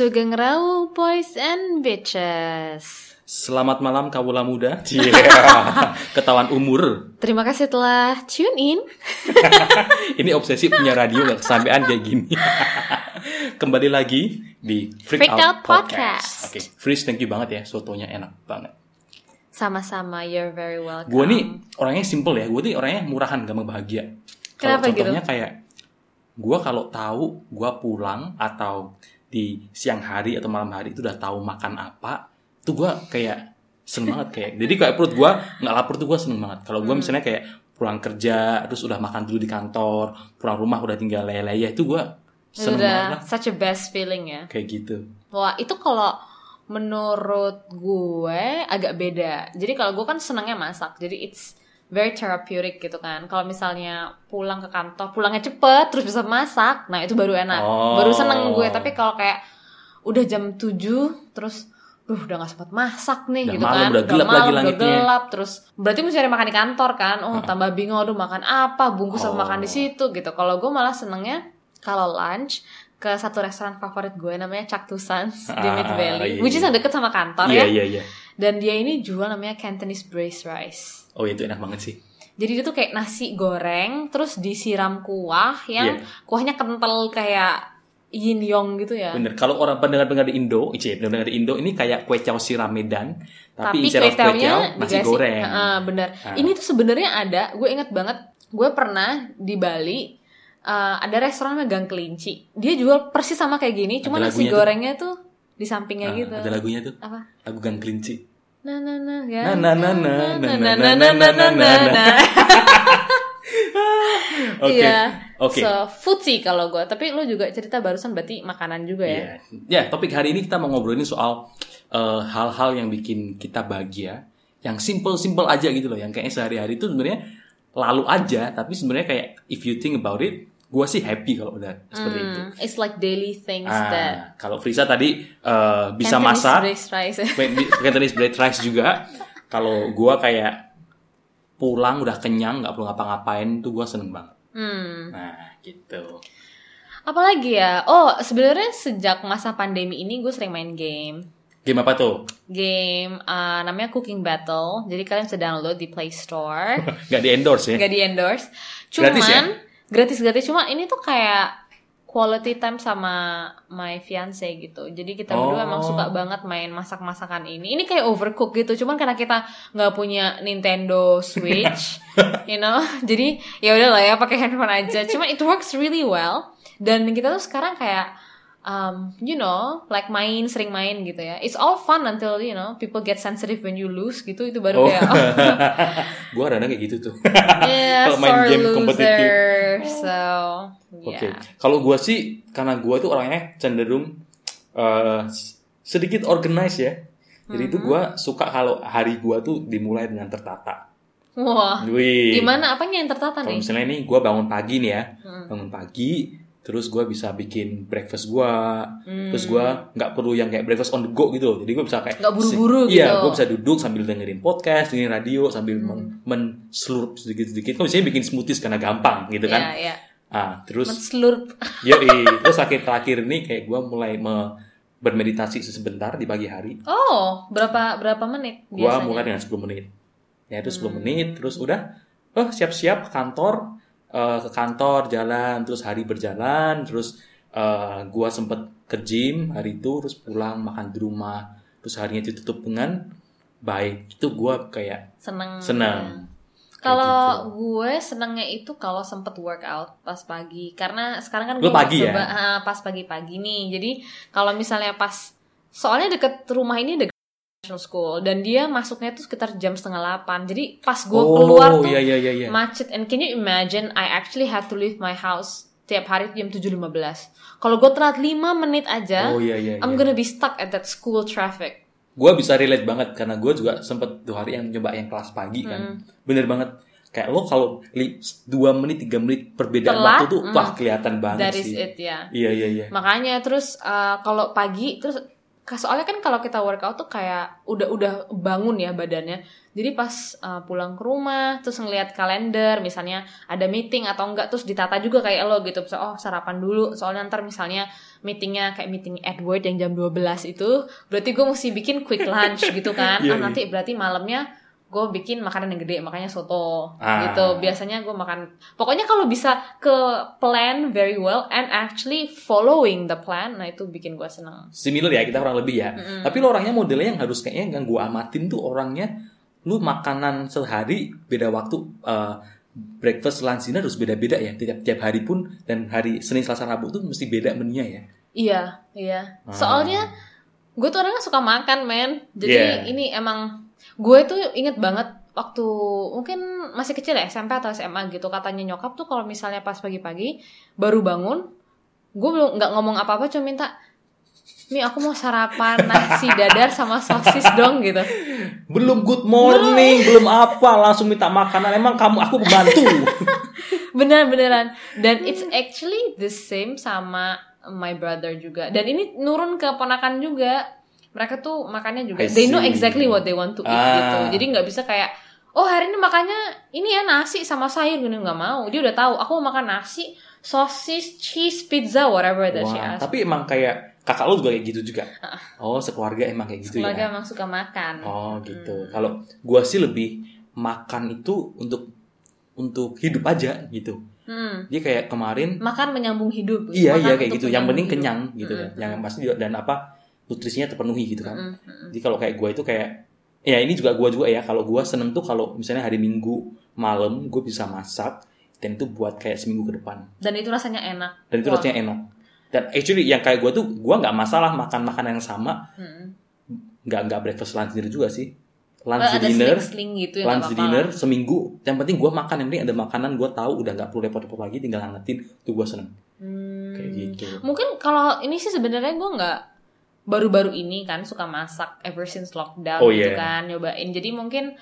Sugeng Rau Boys and Bitches. Selamat malam kawula muda. Yeah. Ketahuan umur. Terima kasih telah tune in. Ini obsesi punya radio gak kesampean kayak gini. Kembali lagi di Freak, Freak Out Podcast. Oke, Freeze thank you banget ya. Sotonya enak banget. Sama-sama, you're very welcome. Gue nih orangnya simple ya. Gue nih orangnya murahan, gampang bahagia. Kalau Kenapa gitu? contohnya kayak gue kalau tahu gue pulang atau di siang hari atau malam hari itu udah tahu makan apa, tuh gue kayak seneng banget kayak. Jadi kayak perut gue nggak lapar tuh gue seneng banget. Kalau Hmm. gue misalnya kayak pulang kerja terus udah makan dulu di kantor, pulang rumah udah tinggal lele itu gue seneng banget Udah lah such a best feeling ya. kayak gitu. Wah, itu kalau menurut gue agak beda. Jadi kalau gue kan senangnya masak. Jadi it's very therapeutic gitu kan. Kalau misalnya pulang ke kantor, pulangnya cepet terus bisa masak, nah itu baru enak. Oh. Baru seneng gue. Tapi kalau kayak udah jam 7 terus Duh, udah gak sempat masak nih Udah gitu malam, kan. udah gelap lagi udah langitnya. gelap terus berarti mesti cari makan di kantor kan. Oh, tambah bingung aduh makan apa, bungkus sama Oh. makan di situ gitu. Kalau gue malah senengnya kalau lunch ke satu restoran favorit gue namanya Chuck Tussans di Ah, Mid Valley, iya, which is iya. yang deket sama kantor Iya ya. iya iya. Dan dia ini jual namanya Cantonese braised rice. Oh itu enak banget sih. Jadi dia tuh kayak nasi goreng terus disiram kuah yang Iya. kuahnya kental kayak yin yong gitu ya. Bener. Kalau orang pendengar-pendengar di Indo, ice, pendengar di Indo ini kayak kue chow siram Medan, tapi, Tapi kue chow nasi goreng. bener. Ah. Ini tuh sebenarnya ada. Gue inget banget. Gue pernah di Bali. eh, ada restoran namanya Gang Kelinci. Dia jual persis sama kayak gini. Cuma nasi lagunya tuh. gorengnya tuh di sampingnya Ah, gitu. Ada lagunya tuh, Apa? lagu Gang Kelinci. Na na na Na, ya. na, na, na, na, na na, na na, na, na, na. Oke. Iya. Oke. So, foodie kalau gue. Tapi lu juga cerita barusan berarti makanan juga ya. Iya. Ya, topik hari ini kita mau ngobrolin soal eh, hal-hal yang bikin kita bahagia, yang simple-simple aja gitu loh, yang kayaknya sehari-hari itu sebenarnya lalu aja, tapi sebenarnya kayak if you think about it, gue sih happy kalau udah seperti itu. Hmm, it's like daily things that Ah, kalau Frisa tadi eh, bisa Cantonese masak, braised rice. Cantonese bread rice juga. Kalau gua kayak pulang udah kenyang, nggak perlu ngapa-ngapain, tuh gua seneng banget. hmm. Nah, gitu. Apalagi ya? Oh, sebenarnya sejak masa pandemi ini gue sering main game. Game apa tuh? Game uh, namanya Cooking Battle. Jadi kalian bisa download di Play Store. Nggak di endorse ya? Gak di endorse. Cuman Gratis ya? Gratis-gratis cuma ini tuh kayak quality time sama my fiance gitu. Jadi kita berdua Oh. emang suka banget main masak-masakan ini. Ini kayak overcook gitu. Cuman karena kita nggak punya Nintendo Switch, you know. Jadi ya udah lah ya pakai handphone aja. Cuma it works really well. Dan kita tuh sekarang kayak um, you know, like main, sering main gitu ya. It's all fun until you know people get sensitive when you lose gitu. Itu baru Oh. kayak gua kadang kayak gitu tuh. Yeah, Kalau main sore game loser. kompetitif. So, Oke. yeah. Kalau gua sih karena gua tuh orangnya cenderung eh, sedikit organize ya. Jadi itu gua suka kalau hari gua tuh dimulai dengan tertata. Wah. Wih. Gimana apanya yang tertata Kalau nih? misalnya nih gue bangun pagi nih ya, bangun pagi, terus gue bisa bikin breakfast gue, terus gue nggak perlu yang kayak breakfast on the go gitu, loh. jadi gue bisa kayak Nggak buru-buru Iya, gitu. gue bisa duduk sambil dengerin podcast, dengerin radio, sambil men, menslurp sedikit-sedikit. Kok biasanya bikin smoothies karena gampang gitu Iya, kan? iya. Ah, terus Slurp. yoi, terus akhir-akhir ini kayak gue mulai me- bermeditasi sebentar di pagi hari. Oh, berapa berapa menit biasanya? mulai dengan 10 menit. Ya itu 10 menit terus udah oh siap-siap kantor eh, ke kantor jalan terus hari berjalan terus eh, gua sempet ke gym hari itu terus pulang makan di rumah terus harinya ditutup dengan baik. Itu gua kayak Seneng. senang. Kalau Kayak gue senengnya itu kalau sempet workout pas pagi karena sekarang kan gue pagi ya? coba ah, pas pagi-pagi nih. Jadi kalau misalnya pas soalnya deket rumah ini deket national school dan dia masuknya tuh sekitar jam setengah delapan. Jadi pas gue oh, keluar tuh iya iya iya iya. macet and can you imagine I actually had to leave my house tiap hari jam 7.15 kalau gue telat 5 menit aja Oh iya iya. I'm iya. gonna be stuck at that school traffic Gua bisa relate banget karena gua juga sempet dua hari yang nyoba yang kelas pagi kan. Bener banget. Kayak lo kalau dua menit tiga menit perbedaan Telat, waktu tuh wah kelihatan banget that is sih. it ya Iya iya iya. makanya terus uh, kalau pagi terus soalnya kan kalau kita workout tuh kayak udah udah bangun ya badannya. Jadi pas uh, pulang ke rumah terus ngelihat kalender misalnya ada meeting atau enggak terus ditata juga kayak lo gitu. Bisa, oh sarapan dulu. Soalnya ntar misalnya meetingnya kayak meeting Edward yang jam 12 itu berarti gue mesti bikin quick lunch gitu kan. Iya, ah, iya. nanti berarti malamnya gue bikin makanan yang gede makanya soto Ah. gitu biasanya gue makan pokoknya kalau bisa ke plan very well and actually following the plan nah itu bikin gue seneng Similar ya kita kurang lebih ya. Tapi lo orangnya modelnya yang harus kayaknya yang gue amatin tuh orangnya lu makanan sehari beda waktu eh, breakfast lunch dinner harus beda-beda ya tiap tiap hari pun dan hari Senin Selasa Rabu tuh mesti beda menunya ya. Iya, iya. Ah. Soalnya gue tuh orangnya suka makan, men. Jadi Yeah. ini emang gue tuh inget banget waktu mungkin masih kecil ya SMP atau SMA gitu katanya nyokap tuh kalau misalnya pas pagi-pagi baru bangun, gue belum nggak ngomong apa-apa cuma minta Mi aku mau sarapan nasi dadar sama sosis dong gitu. Belum good morning, belum apa, langsung minta makanan. Emang kamu aku pembantu. Beneran beneran. Dan it's actually the same sama my brother juga. Dan ini nurun ke ponakan juga. Mereka tuh makannya juga. They know exactly what they want to eat Ah. gitu. Jadi nggak bisa kayak oh hari ini makannya ini ya nasi sama sayur gini nggak mau. Dia udah tahu aku mau makan nasi, sosis, cheese, pizza, whatever that she Wah, asks. tapi emang kayak kakak lo juga kayak gitu juga. Oh, sekeluarga emang kayak gitu Keluarga ya. emang suka makan. Oh, gitu. Kalau gua sih lebih makan itu untuk untuk hidup aja gitu. Hmm. Dia kayak kemarin Makan menyambung hidup. Iya Makan iya kayak gitu. Yang penting menyambung hidup. kenyang gitu Mm-mm. ya. Yang pasti juga dan apa nutrisinya terpenuhi gitu kan. Mm, mm, Jadi kalau kayak gue itu kayak ya ini juga gue juga ya. Kalau gue seneng tuh kalau misalnya hari Minggu malam gue bisa masak dan itu buat kayak seminggu ke depan. Dan itu rasanya enak. Dan itu Wah. rasanya enak. Dan actually yang kayak gue tuh gue nggak masalah makan makanan yang sama. Mm. Nggak nggak breakfast lunch dinner juga sih. Lunch ada dinner, sling-sling gitu ya lunch dinner seminggu. Yang penting gue makan yang penting ada makanan gue tahu udah nggak perlu repot-repot lagi tinggal hangatin. Itu gue seneng Hmm. kayak gitu. Mungkin kalau ini sih sebenarnya gue nggak baru-baru ini kan suka masak ever since lockdown Oh, gitu iya. kan nyobain. Jadi mungkin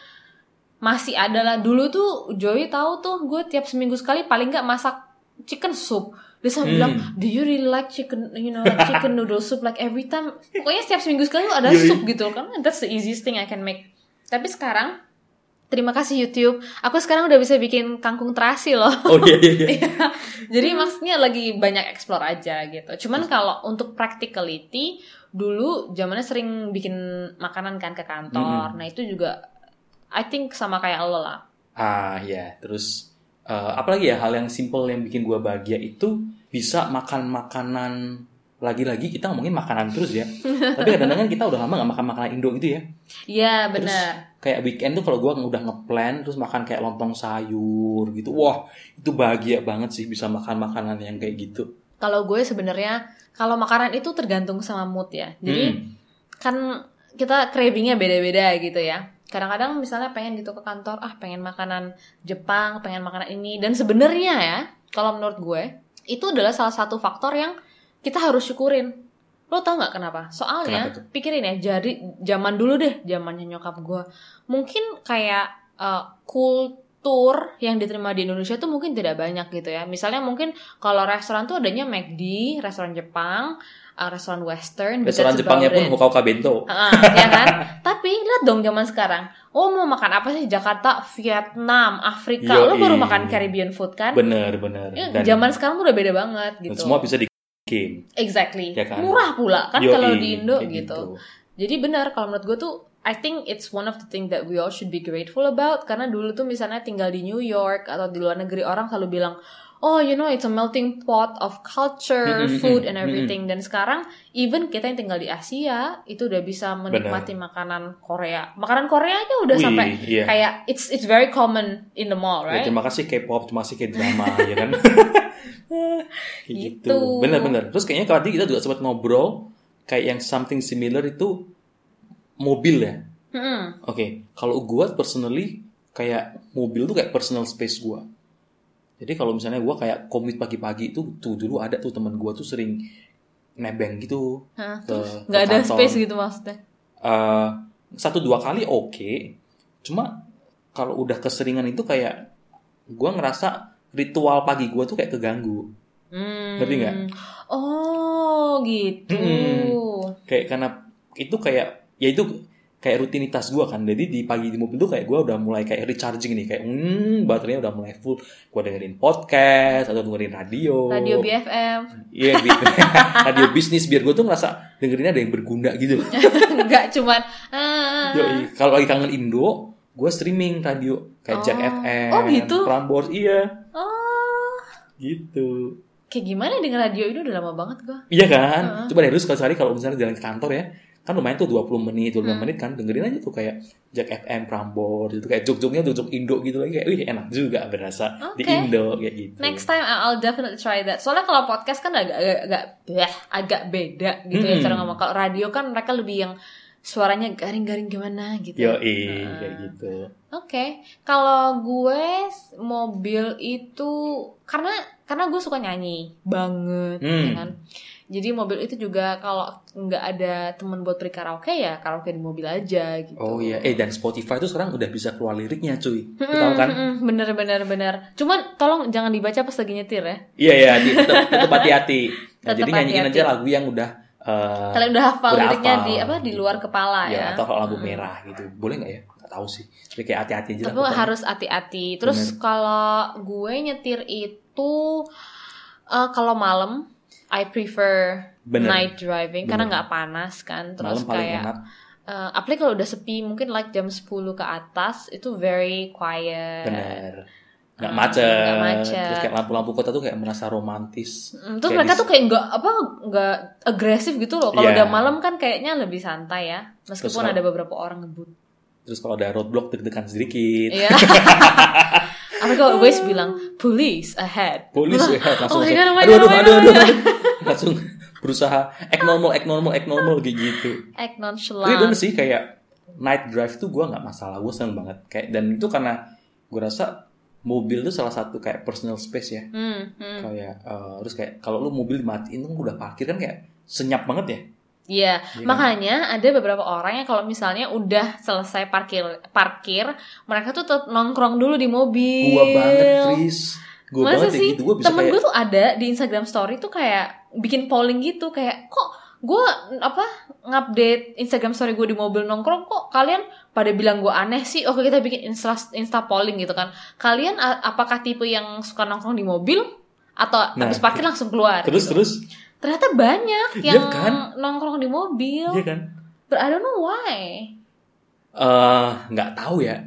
masih ada lah. Dulu tuh Joey tahu tuh gue tiap seminggu sekali paling nggak masak chicken soup. Dia selalu Hmm. bilang, do you really like chicken, you know, like chicken noodle soup like every time. Pokoknya setiap seminggu sekali tuh ada Iya, iya. sup gitu kan. That's the easiest thing I can make. Tapi sekarang Terima kasih YouTube. Aku sekarang udah bisa bikin kangkung terasi loh. Oh iya iya. iya. Jadi maksudnya lagi banyak explore aja gitu. Cuman kalau untuk practicality dulu zamannya sering bikin makanan kan ke kantor. Nah itu juga I think sama kayak lo lah. Ah ya, terus eh, apalagi ya hal yang simple yang bikin gua bahagia itu bisa makan makanan lagi-lagi kita ngomongin makanan terus ya. Tapi kadang-kadang kita udah lama nggak makan makanan Indo gitu ya. Iya benar. kayak weekend tuh kalau gua udah ngeplan terus makan kayak lontong sayur gitu. Wah, itu bahagia banget sih bisa makan makanan yang kayak gitu. Kalau gue sebenarnya kalau makanan itu tergantung sama mood ya. Jadi Hmm. kan kita cravingnya beda-beda gitu ya. Kadang-kadang misalnya pengen gitu ke kantor, ah pengen makanan Jepang, pengen makanan ini. Dan sebenarnya ya, kalau menurut gue, itu adalah salah satu faktor yang kita harus syukurin. Lo tau nggak kenapa? Soalnya, Kenapa pikirin ya, jadi zaman dulu deh, zamannya nyokap gue. Mungkin kayak eh, kultur yang diterima di Indonesia tuh mungkin tidak banyak gitu ya. Misalnya mungkin kalau restoran tuh adanya McD, restoran Jepang, eh, restoran Western, Restoran Jepangnya pun. Hokkaido Bento. Heeh, ya kan? Tapi lihat dong zaman sekarang. Oh mau makan apa sih Jakarta, Vietnam, Afrika. Lo Yoi. baru makan Caribbean food kan? Bener bener. Ya, Dan, zaman sekarang tuh udah beda banget dan gitu. semua bisa di game. Exactly. Ya kan? Murah pula kan kalau di Indo kayak gitu. Jadi benar kalau menurut gue tuh I think it's one of the thing that we all should be grateful about karena dulu tuh misalnya tinggal di New York atau di luar negeri orang selalu bilang oh you know it's a melting pot of culture, food and everything dan sekarang even kita yang tinggal di Asia itu udah bisa menikmati makanan Korea. Makanan Korea aja udah Wih, sampai iya. kayak it's it's very common in the mall, Ya, right? terima kasih K-pop, terima kasih K-drama, ya kan? Kayak gitu. Gitu. Bener-bener. Terus kayaknya tadi kita juga sempat ngobrol kayak yang something similar itu mobil ya. Mm-mm. Oke, kalau gua personally kayak mobil tuh kayak personal space gua. Jadi kalau misalnya gua kayak komit pagi-pagi itu tuh dulu ada tuh temen gua tuh sering nebeng gitu Hah, ke, nggak ada kantor. space gitu maksudnya? Eh, satu dua kali oke cuma kalau udah keseringan itu kayak gua ngerasa ritual pagi gua tuh kayak keganggu Hmm. Ngerti nggak? Oh gitu. Mm-mm. kayak karena itu kayak ya itu kayak rutinitas gue kan jadi di pagi di mobil tuh kayak gue udah mulai kayak recharging nih kayak hmm baterainya udah mulai full gue dengerin podcast atau dengerin radio Radio BFM. iya gitu. radio bisnis biar gue tuh ngerasa dengerinnya ada yang berguna gitu Enggak cuman ah, kalau lagi kangen Indo gue streaming radio kayak Jack Oh. FM Oh, gitu? Prambors iya Oh. gitu Kayak gimana dengan radio ini udah lama banget gua. Iya kan? Coba deh lu sekali sehari kalau misalnya jalan ke kantor ya, kan lumayan tuh 20 menit, 25 Hmm. menit kan dengerin aja tuh kayak Jack FM, Prambors gitu kayak jog-jognya jog-jog Indo gitu lagi kayak wih enak juga berasa di Oke. Indo kayak gitu. Next time I'll definitely try that. Soalnya kalau podcast kan agak agak agak, bleh, agak beda gitu ya Hmm. cara ngomong. Kalau radio kan mereka lebih yang suaranya garing-garing gimana gitu. Yo kayak gitu. Oke, kalau gue mobil itu karena karena gue suka nyanyi banget, Hmm. ya kan. Jadi mobil itu juga kalau nggak ada temen buat beri karaoke ya karaoke di mobil aja gitu. Oh iya, eh dan Spotify tuh sekarang udah bisa keluar liriknya cuy. Lu tahu kan? Mm-mm, bener bener bener. Cuman tolong jangan dibaca pas lagi nyetir ya. Iya iya, tetap tetap hati-hati. Nah, jadi nyanyiin hati-hati. aja lagu yang udah eh, Kalian udah hafal udah liriknya hafal. di apa di luar kepala ya, ya. atau lagu merah gitu. Boleh nggak ya? Tahu sih. Jadi kayak hati-hati aja. Tapi harus hati-hati. Terus kalau gue nyetir itu eh, kalau malam I prefer Bener. night driving karena Bener. nggak panas kan. Terus malam kayak enak. eh, apalagi kalau udah sepi mungkin like jam 10 ke atas itu very quiet. Bener. Nggak Ah, macet. nggak macet. Terus kayak lampu-lampu kota tuh kayak merasa romantis. Mm, Terus Kayak mereka tuh kayak nggak apa nggak agresif gitu loh. Kalau Iya. udah malam kan kayaknya lebih santai ya. Meskipun kalau- ada beberapa orang ngebut. Terus kalau ada roadblock deg-degan sedikit. Iya. Apa kalau Waze bilang police ahead. Polis ya langsung Oh my God, oh my aduh, God, aduh, oh aduh, aduh, aduh. langsung berusaha act normal, act normal, act normal kayak gitu. Act Tapi nonchalant. bener sih kayak night drive tuh gue nggak masalah, gue seneng banget. Kayak dan itu karena gue rasa mobil tuh salah satu kayak personal space ya. Hmm, hmm. Kayak eh, terus kayak kalau lu mobil dimatiin tuh udah parkir kan kayak senyap banget ya. Iya, kan? makanya ada beberapa orang yang kalau misalnya udah selesai parkir parkir, mereka tuh tetap nongkrong dulu di mobil. Gua banget, Fris. Gue Masa banget sih? gitu. Gue bisa Temen kayak gue tuh ada di Instagram Story tuh kayak bikin polling gitu kayak kok gue apa ngupdate Instagram Story gue di mobil nongkrong kok kalian pada bilang gue aneh sih oke kita bikin insta insta polling gitu kan kalian apakah tipe yang suka nongkrong di mobil atau Nah, habis parkir langsung keluar terus gitu. terus ternyata banyak Iya yang kan? nongkrong di mobil. Iya kan? but I don't know why. Eh nggak tahu ya.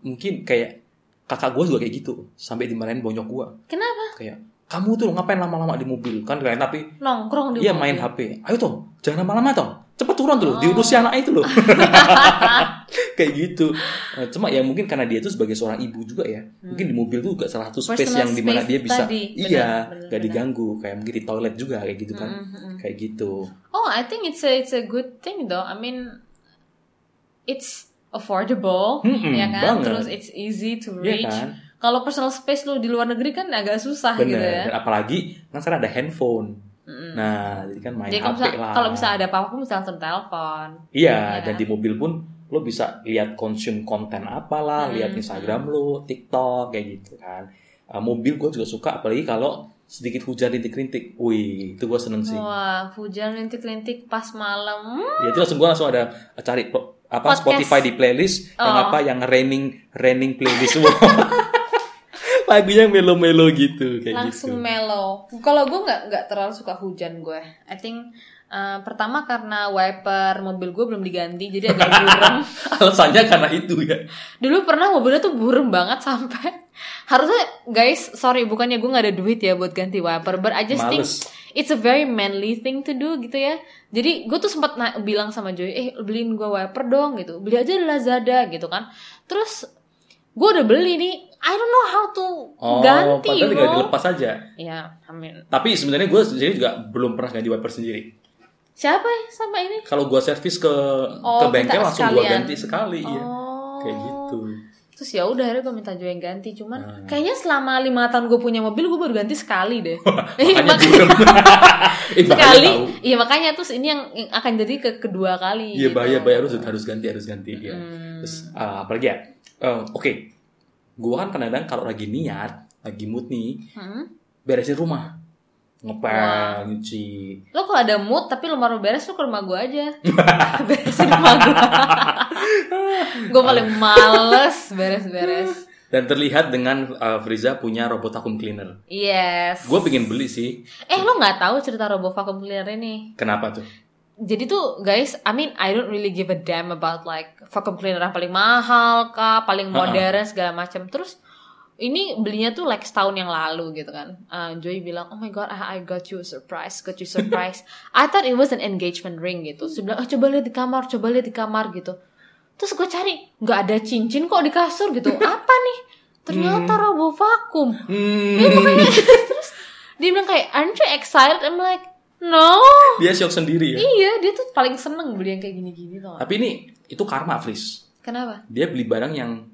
Mungkin kayak kakak gue juga kayak gitu. Sampai dimarahin bonyok gue kenapa? Kayak kamu tuh ngapain lama-lama di mobil? Kan keren tapi nongkrong di iya mobil. main HP ayo toh jangan lama-lama toh cepet turun tuh Oh. diurus si anak itu loh kayak gitu Eh, cuma ya mungkin karena dia tuh sebagai seorang ibu juga ya mungkin di mobil tuh juga salah satu space Hmm. Personal yang di mana space dia bisa tadi. Iya gak diganggu kayak mungkin di toilet juga kayak gitu kan Mm, mm, mm. kayak gitu Oh, I think it's a it's a good thing though. I mean, it's affordable, Mm-mm, ya kan? banget. Terus it's easy to Iya reach. kan Kalau personal space lu di luar negeri kan agak susah gitu bener ya. Dan apalagi kan sekarang ada handphone Mm-mm. nah jadi kan main Jadi HP bisa, lah kalau bisa ada apa-apa pun bisa langsung telepon. Iya, Iya dan di mobil pun lo bisa lihat konsum konten apalah, Hmm, lihat Instagram lo, TikTok kayak gitu kan. Uh, mobil gue juga suka, apalagi kalau sedikit hujan rintik-rintik. Wih, itu gue seneng sih. Wah, hujan lintik-lintik pas malam. Ya itu langsung gue langsung ada cari apa Podcast. Spotify di playlist yang Oh. apa yang raining raining playlist. Lagunya melo-melo gitu kayak langsung gitu. mellow. Kalau gue nggak nggak terlalu suka hujan gue. I think uh, pertama karena wiper mobil gue belum diganti jadi agak burem. Alasannya karena itu ya. Dulu pernah mobilnya tuh burem banget sampai harusnya guys, sorry bukannya gue nggak ada duit ya buat ganti wiper, but I just think Males. it's a very manly thing to do gitu ya. Jadi gue tuh sempat na- bilang sama Joy, eh beliin gue wiper dong gitu, beli aja di Lazada gitu kan. Terus gue udah beli nih, I don't know how to Oh, ganti. padahal tinggal dilepas aja. Ya, amin. Tapi sebenarnya gue sendiri juga belum pernah ganti wiper sendiri. Siapa ya sama ini? kalau gua servis ke Oh, ke bengkel langsung sekalian. ganti sekali ya Oh. kayak gitu Terus ya udah akhirnya gue minta Joy yang ganti. Cuman Hmm. kayaknya selama lima tahun gue punya mobil gue baru ganti sekali deh. makanya Mak- burem eh, sekali. Iya makanya terus ini yang akan jadi ke kedua kali. iya gitu. bahaya bahaya harus harus ganti harus ganti ya Hmm. terus ah, apalagi ya Eh, oke gua kan kadang-kadang kalau lagi niat lagi mood nih Hmm? beresin rumah ngepel, nyuci. Lo kalau ada mood tapi lo baru beres lo ke rumah gue aja. Beresin rumah gue. gue paling males beres-beres. Dan terlihat dengan uh, Friza punya robot vacuum cleaner. Yes. Gue pengen beli sih. Eh lo nggak tahu cerita robot vacuum cleaner ini? Kenapa tuh? Jadi tuh guys, I mean I don't really give a damn about like vacuum cleaner yang paling mahal kah, paling modern segala macam. Terus ini belinya tuh like setahun yang lalu gitu kan. Uh, Joy bilang, oh my god, I, I got you a surprise, got you a surprise. I thought it was an engagement ring gitu. Terus bilang, oh, coba lihat di kamar, coba lihat di kamar gitu. Terus gue cari, nggak ada cincin kok di kasur gitu. Apa nih? Ternyata robot vakum. Hmm. Terus dia bilang kayak, aren't you excited? I'm like, no. Dia shock sendiri ya. Iya, dia tuh paling seneng beli yang kayak gini-gini gak? Tapi ini itu karma, Fris. Kenapa? Dia beli barang yang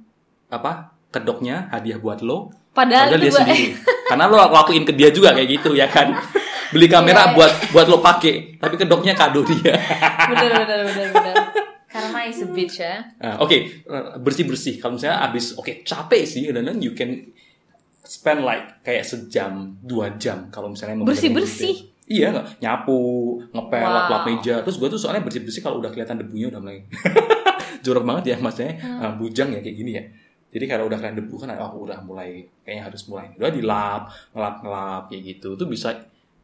apa? Kedoknya hadiah buat lo. Padahal, Padahal dia sendiri. Karena lo lakuin ke dia juga kayak gitu ya kan. Beli kamera iya. buat buat lo pakai, tapi kedoknya kado dia. bener bener bener bener. Karma is a bitch ya. Nah, Oke, bersih bersih. Kalau misalnya abis, oke capek sih, dan then you can spend like kayak sejam, dua jam. Kalau misalnya mau Bersih-bersih? Gitu. Iya, nggak nyapu, ngepel, Wow. lap-lap meja. Terus gue tuh soalnya bersih bersih kalau udah kelihatan debunya udah mulai jorok banget ya, maksudnya Hmm. uh, bujang ya kayak gini ya. Jadi kalau udah kelihatan debu kan, oh udah mulai kayaknya harus mulai. Udah dilap, ngelap-ngelap kayak gitu. Itu bisa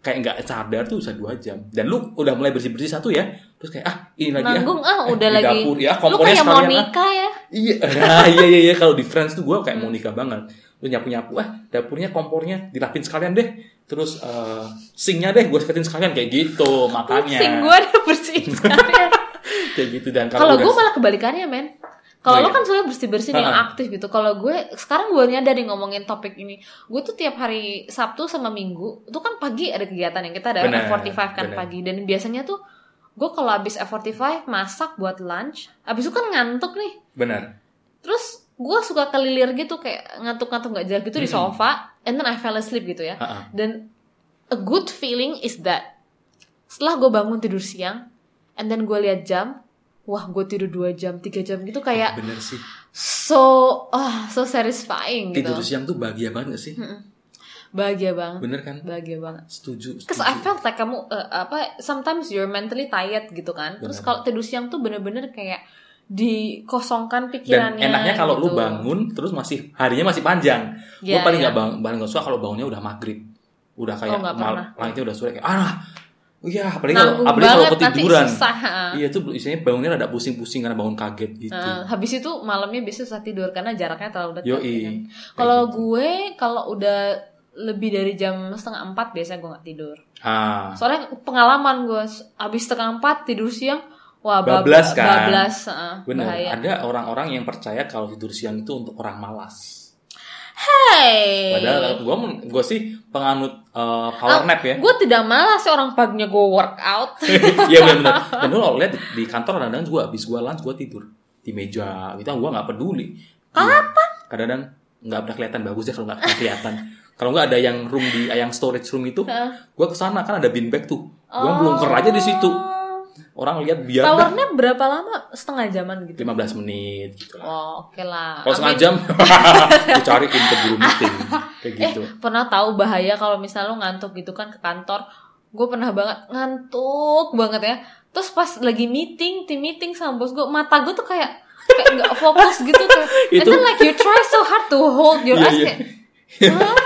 kayak nggak sadar tuh bisa dua jam. Dan lu udah mulai bersih bersih satu ya, terus kayak ah ini lagi Nanggung ah ah, udah di lagi. dapur ya, Lu kompornya kayak sekalian ah. Monica ya. Iya, nah, iya iya iya kalau di Friends tuh gue kayak Hmm. Monica banget. Lu nyapu nyapu, ah dapurnya kompornya dilapin sekalian deh. Terus eh sinknya deh gue seketin sekalian kayak gitu makanya. Sing gue udah bersihin sekalian. kayak gitu dan Kalau gue malah kebalikannya men. Kalau Oh, lo iya. kan soalnya bersih-bersih nih, yang aktif gitu. Kalau gue sekarang gue nyadar nih ngomongin topik ini. Gue tuh tiap hari Sabtu sama Minggu itu kan pagi ada kegiatan yang kita ada Bener, F45 kan bener. pagi dan biasanya tuh gue kalau habis F45 masak buat lunch, habis itu kan ngantuk nih. benar. Terus gue suka kelilir gitu kayak ngantuk-ngantuk nggak jelas gitu di Mm-mm. sofa, and then I fell asleep gitu ya. Ha-ha. Dan a good feeling is that setelah gue bangun tidur siang, and then gue lihat jam, wah gue tidur 2 jam, 3 jam gitu kayak Bener sih. so ah so satisfying gitu. Tidur siang tuh bahagia banget gak sih? Bahagia banget, Bener kan? bahagia banget. Setuju. Cause setuju. I felt like kamu eh, apa sometimes you're mentally tired gitu kan. Terus Benar. kalau tidur siang tuh bener-bener kayak dikosongkan Dan pikirannya. enaknya kalau lu gitu. bangun terus masih harinya masih panjang. Gue Iya, paling iya. nggak bang, paling nggak suka kalau bangunnya udah maghrib. Udah kayak Oh, mal- langitnya udah sore kayak ah. Iya, apalagi kalau apalagi kalau ketiduran. susah. Iya tuh isinya bangunnya rada pusing-pusing karena bangun kaget gitu. Nah, habis itu malamnya biasa susah tidur karena jaraknya terlalu dekat. Ya kan. Kalau gitu. gue kalau udah lebih dari jam setengah empat biasanya gue nggak tidur. Ah, Soalnya pengalaman gue habis setengah empat tidur siang, wah bab- Bablas kan? bablas, heeh, bener. bahaya. Ada orang-orang yang percaya kalau tidur siang itu untuk orang malas. Hey, Padahal gue gue sih penganut uh, power nap ya. gue tidak malas sih orang paginya gue workout. Iya benar. Dan lu kalau lihat di, kantor kadang-kadang gue habis gue lunch gue tidur di meja gitu gue nggak peduli. Kapan? Kadang-kadang nggak pernah kelihatan bagus ya kalau nggak kelihatan. kalau nggak ada yang room di yang storage room itu, gue ke sana kan ada bin bag tuh. Gue belum aja di situ. Orang lihat biar Powernya berapa lama? Setengah jaman gitu. 15 menit gitu lah. Oh, oke lah. Kalau setengah jam, cariin ke guru meeting kayak gitu. Eh, pernah tahu bahaya kalau misalnya lo ngantuk gitu kan ke kantor. Gue pernah banget ngantuk banget ya. Terus pas lagi meeting, tim meeting sama bos gue, mata gue tuh kayak kayak nggak fokus gitu tuh. And Itu- then like you try so hard to hold your Iya, eyes iya. kayak, "Hah?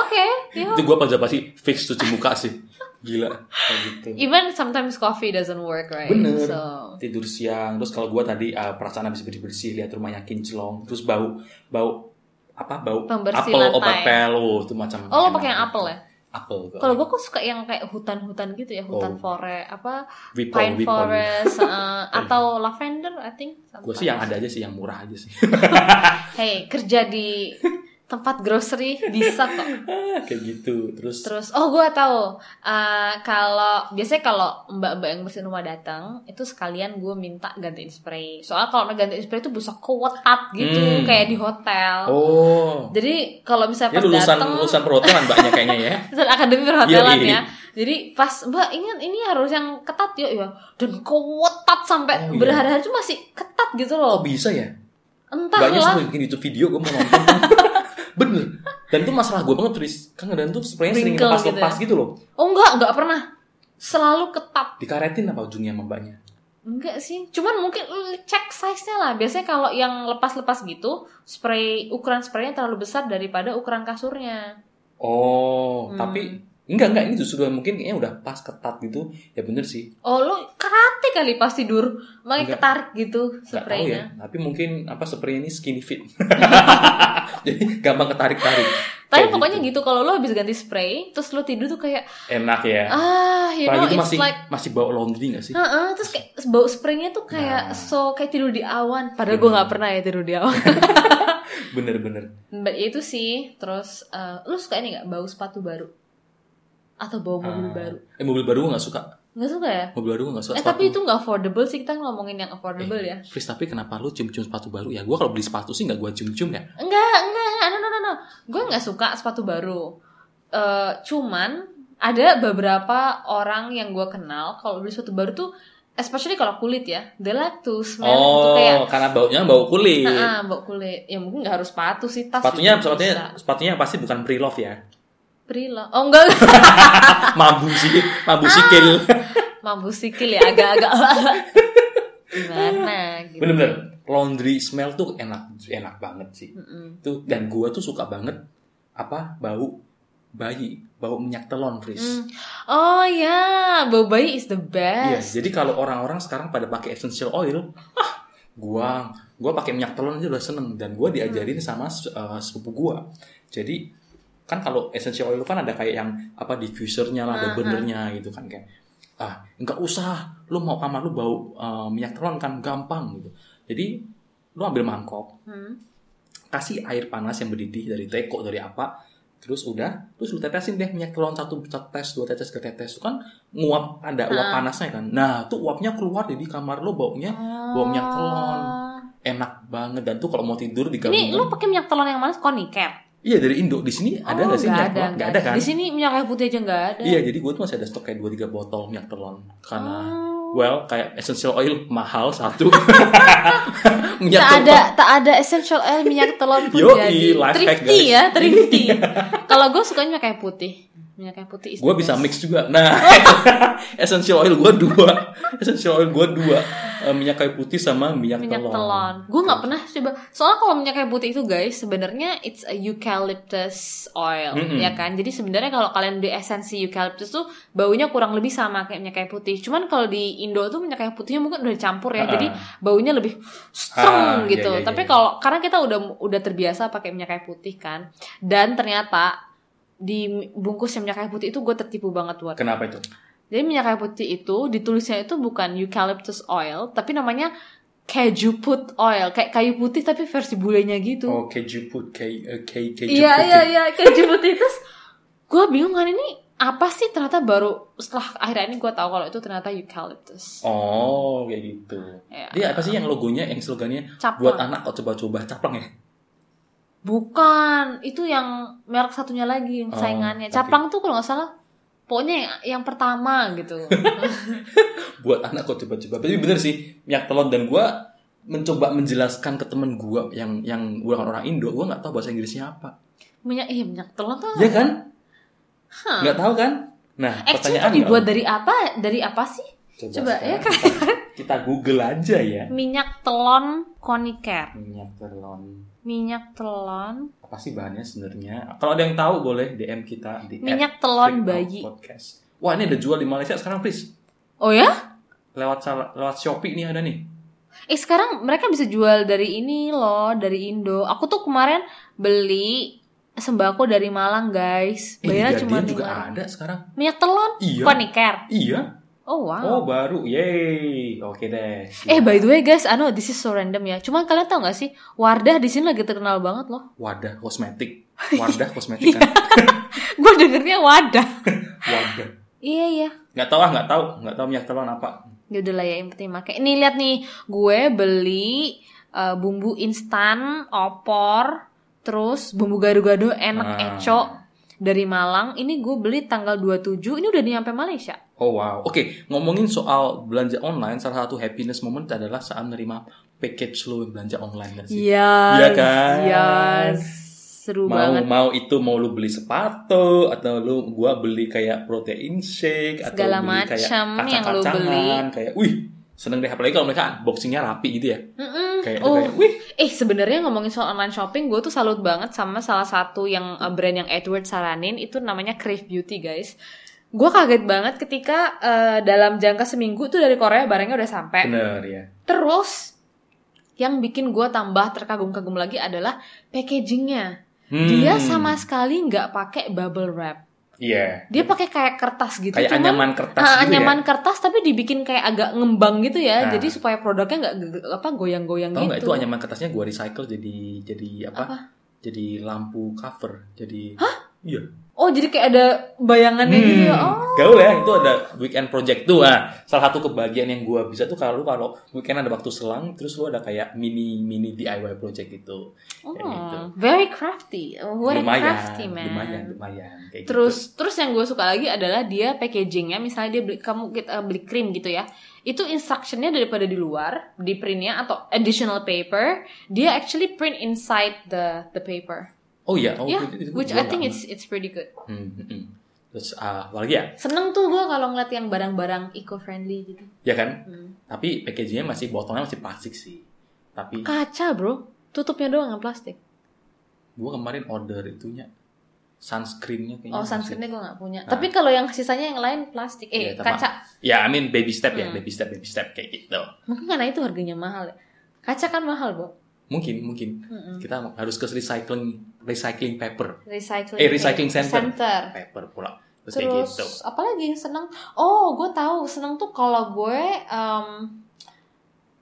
Oke, ya. Itu gue pas pasti fix cuci muka sih. Gila kayak gitu. Even sometimes coffee doesn't work, right? Bener. So, tidur siang terus kalau gue tadi uh, perasaan habis bersih bersih lihat rumahnya kinclong terus bau bau apa bau Pembersih apel lantai. obat pel oh, itu macam oh lo pakai yang gitu. apel ya? apel. Kalau gue kok suka yang kayak hutan-hutan gitu ya, hutan Oh. fore, apa Wipol, pine wipol. forest uh, atau lavender, I think. gue sih yang ada aja sih yang murah aja sih Hey, kerja di tempat grocery bisa kok. kayak gitu terus, Terus, oh gue tahu. Uh, kalau biasanya kalau mbak-mbak yang bersihin rumah datang, itu sekalian gue minta gantiin spray. Soalnya kalau gantiin spray itu bisa kuat gitu, Hmm. kayak di hotel. oh Jadi kalau misalnya pas lulusan datang, lulusan perhotelan mbaknya kayaknya ya lulusan akademi perhotelan Yoi. ya. Jadi pas mbak ingat ini harus yang ketat ya, ya. Dan ketat sampai Oh, iya. berhari-hari itu masih ketat gitu oh loh. bisa ya Entah mbaknya lah. bikin YouTube video gue mau nonton Bener. Dan itu masalah gue banget, Tris. Kan kadang tuh spraynya sering lepas-lepas gitu gitu loh. Oh enggak, enggak pernah. Selalu ketat. Dikaretin apa ujungnya sama mbaknya? Enggak sih. Cuman mungkin cek size-nya lah. Biasanya kalau yang lepas-lepas gitu, spray ukuran spraynya terlalu besar daripada ukuran kasurnya. Oh, Hmm. tapi enggak enggak ini justru mungkin kayaknya udah pas ketat gitu. Ya bener sih. Oh, lu karate kali pas tidur. Makanya Enggak. ketarik gitu spraynya. ya. Tapi mungkin apa spray ini skinny fit. Jadi gampang ketarik-tarik. Tapi Kayak pokoknya gitu. gitu, kalau lo habis ganti spray, terus lo tidur tuh kayak Enak ya. ah, you know, Apalagi itu it's masih like masih bau laundry gak sih? Heeh, terus kayak bau spraynya tuh kayak Nah. so kayak tidur di awan. Padahal gue nggak pernah ya tidur di awan. Bener-bener. But itu sih, terus eh, lu suka ini nggak bau sepatu baru atau bau mobil Ah. baru? Eh mobil baru gue gak suka. Nggak suka ya? Mobil baru gue gak suka. Eh tapi itu nggak affordable sih kita ngomongin yang affordable ya. Fris tapi kenapa lu cium-cium sepatu baru? Ya gue kalau beli sepatu sih gak gue cium-cium ya. Enggak, enggak, enggak, no, no, no, no. Gue nggak suka sepatu baru. Eh, cuman ada beberapa orang yang gue kenal kalau beli sepatu baru tuh, especially kalau kulit ya, they like to smell itu kayak Oh, karena baunya bau kulit. Ah, bau kulit. Ya mungkin nggak harus sepatu sih, tas. sepatunya sepatunya sepatunya pasti bukan pre-love ya. Prila. Oh enggak, Mabu sih, mabu sikil. mampu sikil ya agak-agak. Gimana gitu. Bener-bener laundry smell tuh enak enak banget sih. Mm-mm. Tuh dan gua tuh suka banget apa bau bayi, bau minyak telon, Fris. Mm. Oh ya, bau bayi is the Iya, best. jadi kalau orang-orang sekarang pada pakai essential oil, ah, gua gua pakai minyak telon aja udah seneng dan gua diajarin sama uh, sepupu gua. Jadi kan kalau essential oil kan ada kayak yang apa diffusernya lah, ada Ah, burnernya gitu kan kayak ah nggak usah, lu mau kamar lu bau uh, minyak telon kan gampang gitu. Jadi lu ambil mangkok, Hmm. kasih air panas yang mendidih dari teko dari apa terus udah terus lu tetesin deh minyak telon satu tetes dua tetes ke tetes itu kan nguap ada uap Ah. panasnya kan nah tuh uapnya keluar jadi kamar lo baunya bau minyak telon Oh. enak banget dan tuh kalau mau tidur Ini digabungin lu pakai minyak telon yang mana? Conicat. Iya dari Indo. Di sini ada oh, nggak sih minyak ada, telon nggak ada kan? Di sini minyak kayu putih aja nggak ada. iya jadi gue tuh masih ada stok kayak dua tiga botol minyak telon. Karena Oh. well kayak essential oil mahal satu. Minyak tak telon. ada tak ada essential oil minyak telon pun Yoi, jadi. life hack, thrifty ya thrifty. Kalau gue sukanya minyak kayu putih minyak kayu putih gue bisa mix juga. Nah essential oil gue dua. Essential oil gue dua. Eh, minyak kayu putih sama minyak, minyak telon, telon. Gue nggak pernah coba soalnya kalau minyak kayu putih itu guys sebenarnya it's a eucalyptus oil Mm-mm. ya kan? Jadi sebenarnya kalau kalian di esensi eucalyptus tuh baunya kurang lebih sama kayak minyak kayu putih. Cuman kalau di Indo tuh minyak kayu putihnya mungkin udah dicampur ya. Ah. jadi baunya lebih strong Ah, gitu. iya, iya, tapi iya. kalau karena kita udah udah terbiasa pakai minyak kayu putih kan dan ternyata di bungkus minyak kayu putih itu gue tertipu banget buat kenapa itu jadi minyak kayu putih itu ditulisnya itu bukan eucalyptus oil, tapi namanya keju put oil, kayak kayu putih tapi versi bulenya gitu. oh keju put ke eh, ke keju iya putih iya iya keju putih terus gue bingung kan ini apa sih ternyata baru setelah akhirnya ini gue tahu kalau itu ternyata eucalyptus. oh kayak gitu Ya. dia apa sih yang logonya yang slogannya Caplang. buat anak kau coba-coba caplang ya Bukan, itu yang merek satunya lagi yang Oh, saingannya. tapi- Caplang tuh kalau nggak salah pokoknya yang, yang pertama gitu. buat anak kau coba-coba tapi bener sih minyak telon dan gue mencoba menjelaskan ke temen gue yang yang bukan orang Indo gue nggak tahu bahasa Inggrisnya apa minyak eh minyak telur tuh ya kan nggak tahu kan nah Actually itu pertanyaan dibuat dari apa? Dari apa sih? Coba, Coba, ya sekarang kita, kita Google aja ya. Minyak telon conicat. Minyak telon. Minyak telon. Apa sih bahannya sebenarnya? Kalau ada yang tahu boleh DM kita di Minyak telon bayi. Podcast. Wah ini ada jual di Malaysia sekarang, please. Oh ya? Lewat lewat Shopee nih ada nih. Eh sekarang mereka bisa jual dari ini loh, dari Indo. Aku tuh kemarin beli sembako dari Malang guys. Eh, Bayarnya di cuma juga ada sekarang. Minyak telon Iya. conicat. Iya. Oh wow. Oh baru, yeay. Oke deh. siap. Eh by the way guys, ano this is so random ya. Cuma kalian tahu gak sih, Wardah di sini lagi terkenal banget loh. Wadah kosmetik. Wadah kosmetik kan. Gue dengernya Wadah. Wadah. iya iya. Nggak tahu ah, nggak tahu, nggak tahu minyak telon apa. Ya udah lah ya yang penting pakai. Ini lihat nih, gue beli uh, bumbu instan, opor, terus bumbu gado-gado enak Ah. eco dari Malang. Ini gue beli tanggal 27. Ini udah nyampe Malaysia. Oh wow. Oke, ngomongin soal belanja online, salah satu happiness moment adalah saat menerima package lo yang belanja online kan sih? Yes. Iya kan? Yes. seru mau banget mau itu mau lu beli sepatu atau lu gua beli kayak protein shake atau Segala beli kayak macam yang lu kacang-kacangan kayak wih seneng deh apalagi kalau mereka unboxingnya rapi gitu ya Mm-mm. kayak itu oh kayak wih eh sebenarnya ngomongin soal online shopping gue tuh salut banget sama salah satu yang uh, brand yang Edward saranin itu namanya Crave Beauty guys gue kaget banget ketika uh, dalam jangka seminggu tuh dari Korea barangnya udah sampai bener ya Terus yang bikin gue tambah terkagum-kagum lagi adalah packagingnya. Hmm. Dia sama sekali nggak pakai bubble wrap. iya Dia pakai kayak kertas gitu. kayak cuman- anyaman kertas gitu anyaman ya kertas tapi dibikin kayak agak ngembang gitu ya. Nah. Jadi supaya produknya nggak apa goyang-goyang gitu. nggak itu anyaman kertasnya gua recycle jadi jadi apa? Apa? Jadi lampu cover. Jadi Iya. Oh jadi kayak ada bayangannya gitu ya. Oh. Gaul ya, itu ada weekend project tuh. Nah, salah satu kebahagiaan yang gua bisa tuh kalau kalau weekend ada waktu selang, terus lu ada kayak mini mini DIY project gitu. Kayak gitu. Oh, very crafty. Oh, What a lumayan, crafty man. lumayan, lumayan. Kayak gitu. Terus terus yang gue suka lagi adalah dia packagingnya misalnya dia beli kamu kita beli krim gitu ya itu instructionnya daripada di luar di printnya atau additional paper dia actually print inside the the paper Oh iya, oh yeah itu- itu which I think it's it's pretty good Hmm, hmm, hmm. Terus ah, apa lagi ya? seneng tuh gue kalau ngeliat yang barang-barang eco friendly gitu Ya kan? Hmm. Tapi packagingnya masih botolnya masih plastik sih. Tapi kaca bro tutupnya doang yang plastik gua kemarin order itunya sunscreennya kayaknya. oh sunscreennya gue nggak punya Nah. tapi kalau yang sisanya yang lain plastik eh sama. kaca Ya, I mean baby step ya, Hmm. baby step, baby step kayak gitu. mungkin karena itu harganya mahal ya kaca kan mahal bro Mungkin, mungkin Mm-mm. kita harus ke recycling recycling paper, recycling Eh, recycling center. center. paper pula. Terus, Terus gitu. apalagi yang seneng? Oh, gue tahu seneng tuh kalau gue um,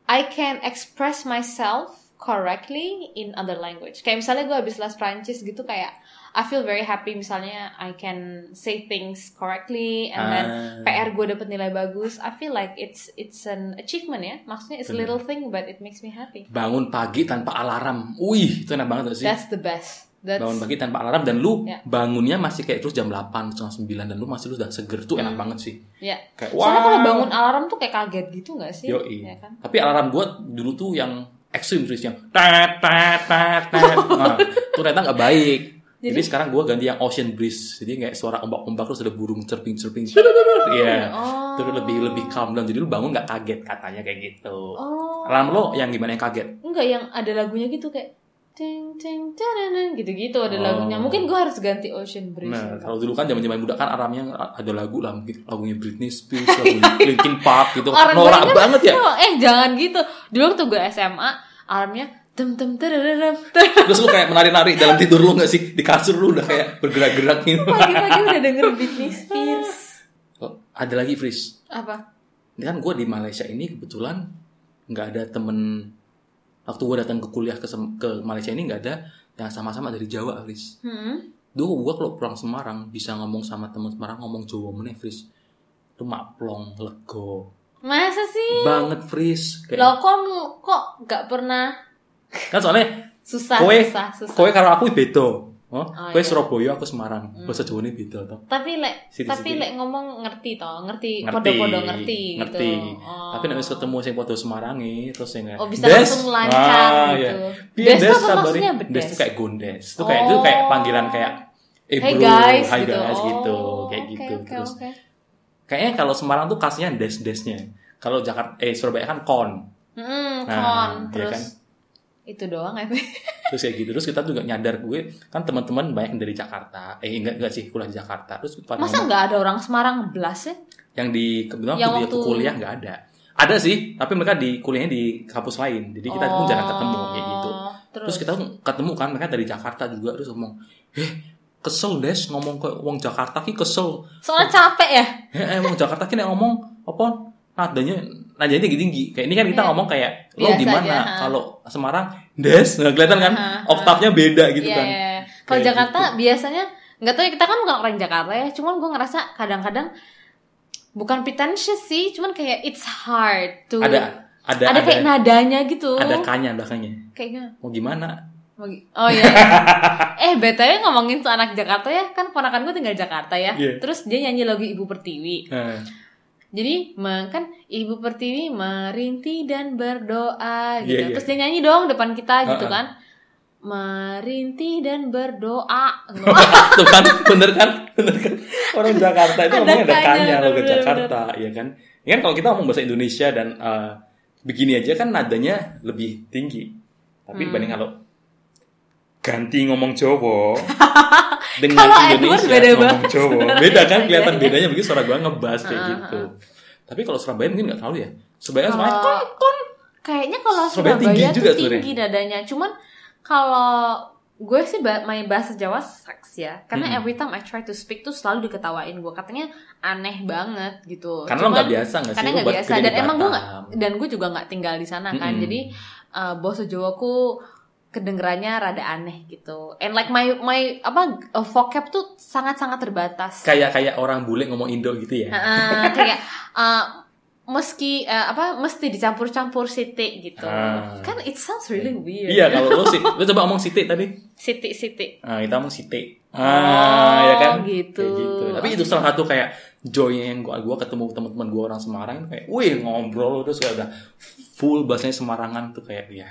I can express myself correctly in other language. Kayak misalnya gue habis les Prancis gitu kayak I feel very happy misalnya I can say things correctly and then Ah. PR gue dapet nilai bagus. I feel like it's it's an achievement ya. Maksudnya it's a little thing but it makes me happy. Bangun pagi tanpa alarm. Wih, itu enak banget gak sih? That's the best. That's bangun pagi tanpa alarm dan lu Ya. bangunnya masih kayak terus jam 8, setengah 9 dan lu masih lu udah seger tuh enak Hmm. banget sih. ya. Kayak Soalnya wah. kalau bangun alarm tuh kayak kaget gitu gak sih? Yoi. Ya kan? Tapi alarm gua dulu tuh yang ekstrim terus yang tat tat tat tat. Nah, itu ternyata nggak baik. Jadi, Jadi- sekarang gua ganti yang ocean breeze. Jadi kayak suara ombak-ombak terus ada burung chirping-chirping. Iya. Oh. Terus lebih lebih calm down. Jadi lu bangun nggak kaget katanya kayak gitu. Oh. Alarm lo yang gimana yang kaget? Enggak yang ada lagunya gitu kayak ting ting tadadang, gitu-gitu ada Oh. lagunya. Mungkin gue harus ganti Ocean Breeze. Nah, kalau dulu kan zaman-zaman muda kan alarmnya ada lagu lah, mungkin lagunya Britney Spears, lagunya Linkin Park gitu. Orang Norak gue banget ya. Oh, eh jangan gitu. Dulu waktu gue SMA, alarmnya tem tem tem. Terus lu kayak menari-nari dalam tidur lu gak sih? Di kasur lu udah kayak bergerak-gerak gitu. Pagi-pagi udah denger Britney Spears. Oh, ada lagi Fris. Apa? Ini kan gue di Malaysia ini kebetulan nggak ada temen waktu gue datang ke kuliah ke, ke Malaysia ini nggak ada yang sama-sama dari Jawa, Fris. Hmm? Dulu gue kalau pulang Semarang bisa ngomong sama temen Semarang ngomong Jawa meneh, Fris. Itu maplong, lego. Masa sih? Banget, Fris. Kayak, Lo kok kok gak pernah kan soalnya susah kowe susah susah. kowe karo aku beda. Oh, Oh, kowe iya. Surabaya, aku Semarang. Hmm. Bahasa Jawa ini beda toh. tapi lek Siti-siti. tapi lek ngomong ngerti toh ngerti Ngerti, podo-podo ngerti, ngerti. gitu. Oh. Tapi nek wis ketemu sing padha Semarange terus sing Oh, bisa langsung lancar gitu. Piye Des des apa maksudnya Des bedes? tuh kayak gondes. Itu kayak itu kayak Oh. panggilan kayak eh Hey bro, guys hi gitu. guys gitu, Oh, kayak oke, gitu. oke, Terus oke. kayaknya kalau Semarang tuh khasnya des-desnya. Kalau Jakarta eh Surabaya kan kon. Hmm, Nah, kon iya terus kan? Itu doang ya. Terus kayak gitu. Terus kita juga nyadar gue kan teman-teman banyak yang dari Jakarta. Eh enggak enggak sih kuliah di Jakarta. Terus Masa nggak ada orang Semarang belas ya? yang di kebetulan Yang waktu waktu- kuliah nggak ada. Ada sih, tapi mereka di kuliahnya di kampus lain. Jadi kita pun jarang ketemu kayak gitu. Oh, Terus, kita ketemu kan mereka dari Jakarta juga terus ngomong, "Eh, kesel des ngomong ke wong Jakarta ki kesel." soalnya capek ya. Eh, eh wong Jakarta ki ngomong apa nadanya nadanya tinggi tinggi. Kayak ini kan kita Iya. ngomong kayak lo Biasa gimana kalau Semarang des nggak kelihatan kan oktavnya beda gitu Iya, kan. iya, iya. Kalau Kayak Jakarta biasanya nggak tahu ya kita kan bukan orang Jakarta ya, cuman gue ngerasa kadang-kadang bukan pretentious sih, cuman kayak it's hard to Ada ada ada, kayak nadanya gitu. ada kanya belakangnya. Kayaknya Mau gimana? Oh iya. eh, BTW ngomongin soal anak Jakarta ya, kan ponakan gue tinggal di Jakarta ya. Iya. Terus dia nyanyi lagu Ibu Pertiwi. Eh, Jadi kan Ibu Pertiwi merintih dan berdoa gitu. Iya, iya. Terus dia nyanyi dong depan kita gitu Ha-ha. kan. merintih dan berdoa. Tuh kan, bener kan? Bener kan? Orang Jakarta itu ngomongnya ada kanya, kalau ke. Jakarta, ya kan? Ya kan kalau kita ngomong bahasa Indonesia dan eh, begini aja kan nadanya lebih tinggi. Tapi Hmm. dibanding kalau ganti ngomong Jawa dengan Kalau Edward Indonesia beda ngomong banget sebenarnya. Beda kan kelihatan bedanya begitu suara gua ngebas kayak Ah, gitu. Tapi kalau Surabaya mungkin nggak tahu ya. Surabaya sama kon kon Kayaknya kalau Surabaya Surabaya tinggi tuh juga tinggi nadanya. Cuman kalau gue sih ba- main bahasa Jawa sucks ya. Karena Mm-mm. every time I try to speak tuh selalu diketawain gue. Katanya aneh banget gitu. karena lo Cuman- nggak biasa nggak sih karena lo nggak biasa dan emang gue Batam. dan gue juga nggak tinggal di sana kan Mm-mm. jadi uh, bahasa Jawaku kedengerannya rada aneh gitu and like my my apa uh, vocab tuh sangat sangat terbatas kayak kayak orang bule ngomong Indo gitu ya. Uh, kayak uh, meski uh, apa mesti dicampur-campur siti gitu Ah. kan it sounds really weird Iya kalau lo sih, lo coba ngomong Siti tadi. siti siti Nah, kita ngomong Siti. Oh, Ah, ya kan? gitu. Kayak gitu. Tapi itu salah satu kayak joy yang gua gua ketemu teman-teman gua orang Semarang itu kayak, wih ngobrol terus kayak udah full bahasanya Semarangan tuh kayak ya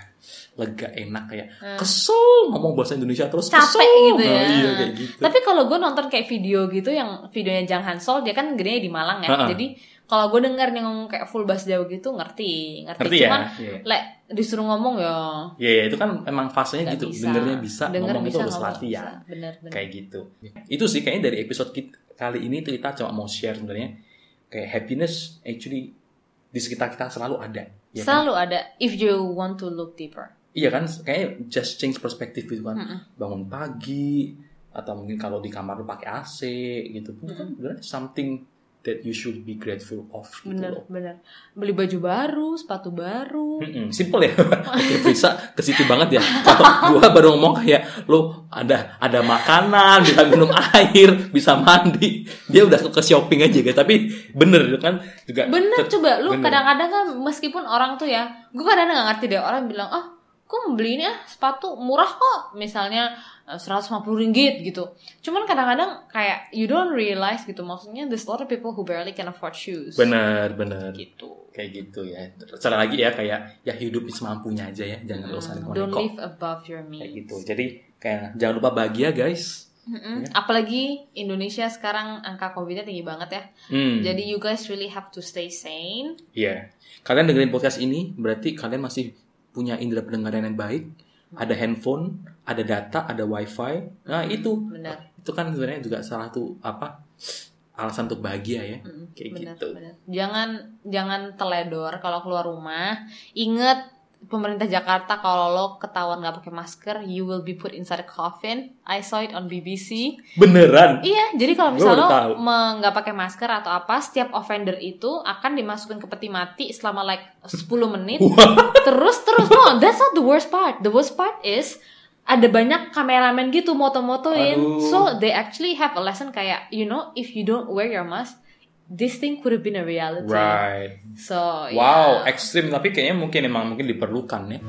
lega enak kayak kesel ngomong bahasa Indonesia terus Hmm. capek kesel. gitu ya. Nah, iya kayak gitu. Tapi kalau gue nonton kayak video gitu yang videonya Jang Hansol dia kan gedenya di Malang ya. Ha-ha. Jadi kalau gue denger nih ngomong kayak full bahasa Jawa gitu ngerti, ngerti. Ngerti ya? Cuman Iya. lek disuruh ngomong ya Iya, iya, itu kan emang fasenya gitu. bisa. Dengernya bisa, Denger ngomong itu bisa, harus ngomong latihan. bisa. Bener, bener. kayak gitu. Itu sih kayaknya dari episode kita, kali ini tuh kita cuma mau share sebenarnya kayak happiness actually di sekitar kita selalu ada. Ya kan? Selalu ada if you want to look deeper. Iya kan, kayaknya just change perspektif gitu kan. Mm-mm. Bangun pagi atau mungkin kalau di kamar lu pakai AC gitu. Itu kan sebenarnya something that you should be grateful of gitu Bener, loh. bener. Beli baju baru, sepatu baru. Mm-mm, Simple ya, bisa ke situ banget ya. Kalau gua baru ngomong kayak lo ada ada makanan, bisa minum air, bisa mandi, dia udah ke shopping aja guys. Tapi bener kan juga. Bener coba lu kadang-kadang kan meskipun orang tuh ya, gue kadang-kadang nggak ngerti deh orang bilang ah kok beli ini ah sepatu murah kok misalnya eh, 150 ringgit gitu. Cuman kadang-kadang kayak you don't realize gitu maksudnya there's a lot of people who barely can afford shoes. Bener bener. Gitu. Kayak gitu ya. Sekali lagi ya kayak ya hidup semampunya aja ya, jangan Hmm, Don't neko. live above your Kayak means. gitu. Jadi kayak jangan lupa bahagia guys. Mm-mm. Apalagi Indonesia sekarang angka COVID-nya tinggi banget ya. Hmm. Jadi you guys really have to stay sane. Iya. Kalian dengerin podcast ini berarti kalian masih punya indera pendengaran yang baik. Ada handphone, ada data, ada wifi. Nah itu, Benar. itu kan sebenarnya juga salah satu apa alasan untuk bahagia ya. Mm, Kayak benar, gitu. benar. Jangan jangan teledor kalau keluar rumah. Ingat pemerintah Jakarta kalau lo ketahuan nggak pakai masker, you will be put inside a coffin. I saw it on BBC. Beneran. Iya, jadi kalau misalnya lo nggak pakai masker atau apa, setiap offender itu akan dimasukkan ke peti mati selama like 10 menit. terus terus no, that's not the worst part. The worst part is ada banyak kameramen gitu moto-motoin. So they actually have a lesson kayak you know if you don't wear your mask, this thing could have been a reality. Right. So Wow, yeah. ekstrim tapi kayaknya mungkin emang mungkin diperlukan ya.